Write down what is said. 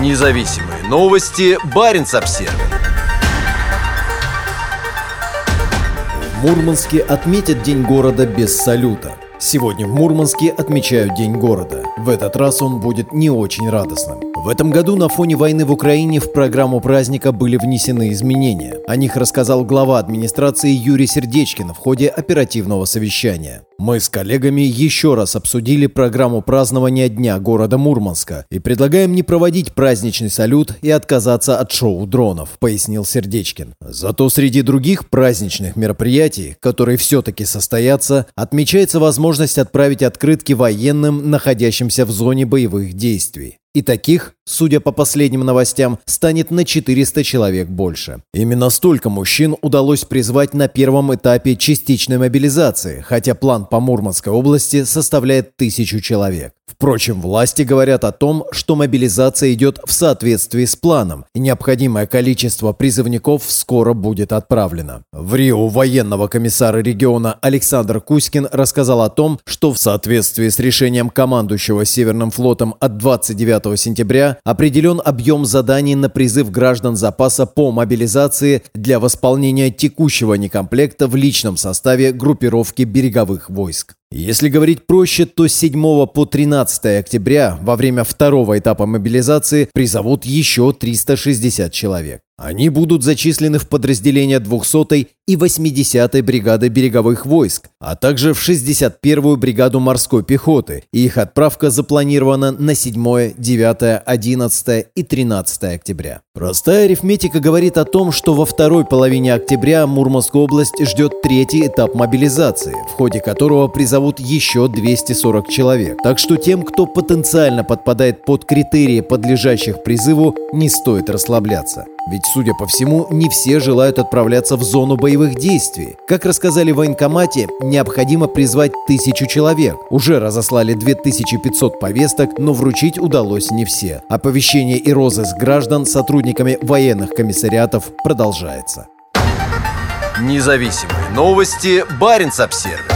Независимые новости. Барин обсерва В Мурманске отметят День города без салюта. Сегодня в Мурманске отмечают День города. В этот раз он будет не очень радостным. В этом году на фоне войны в Украине в программу праздника были внесены изменения. О них рассказал глава администрации Юрий Сердечкин в ходе оперативного совещания. Мы с коллегами еще раз обсудили программу празднования Дня города Мурманска и предлагаем не проводить праздничный салют и отказаться от шоу дронов, пояснил Сердечкин. Зато среди других праздничных мероприятий, которые все-таки состоятся, отмечается возможность отправить открытки военным, находящимся в зоне боевых действий. И таких, судя по последним новостям, станет на 400 человек больше. Именно столько мужчин удалось призвать на первом этапе частичной мобилизации, хотя план по Мурманской области составляет тысячу человек. Впрочем, власти говорят о том, что мобилизация идет в соответствии с планом, и необходимое количество призывников скоро будет отправлено. В Рио военного комиссара региона Александр Кузькин рассказал о том, что в соответствии с решением командующего Северным флотом от 29 сентября определен объем заданий на призыв граждан запаса по мобилизации для восполнения текущего некомплекта в личном составе группировки береговых войск. Если говорить проще, то с 7 по 13 октября во время второго этапа мобилизации призовут еще 360 человек. Они будут зачислены в подразделения 200-й и 80-й бригады береговых войск, а также в 61-ю бригаду морской пехоты, и их отправка запланирована на 7, 9, 11 и 13 октября. Простая арифметика говорит о том, что во второй половине октября Мурманскую область ждет третий этап мобилизации, в ходе которого призовут еще 240 человек. Так что тем, кто потенциально подпадает под критерии подлежащих призыву, не стоит расслабляться. Ведь, судя по всему, не все желают отправляться в зону боевых действий. Как рассказали в военкомате, необходимо призвать тысячу человек. Уже разослали 2500 повесток, но вручить удалось не все. Оповещение и розыск граждан сотрудниками военных комиссариатов продолжается. Независимые новости. Барин обсервис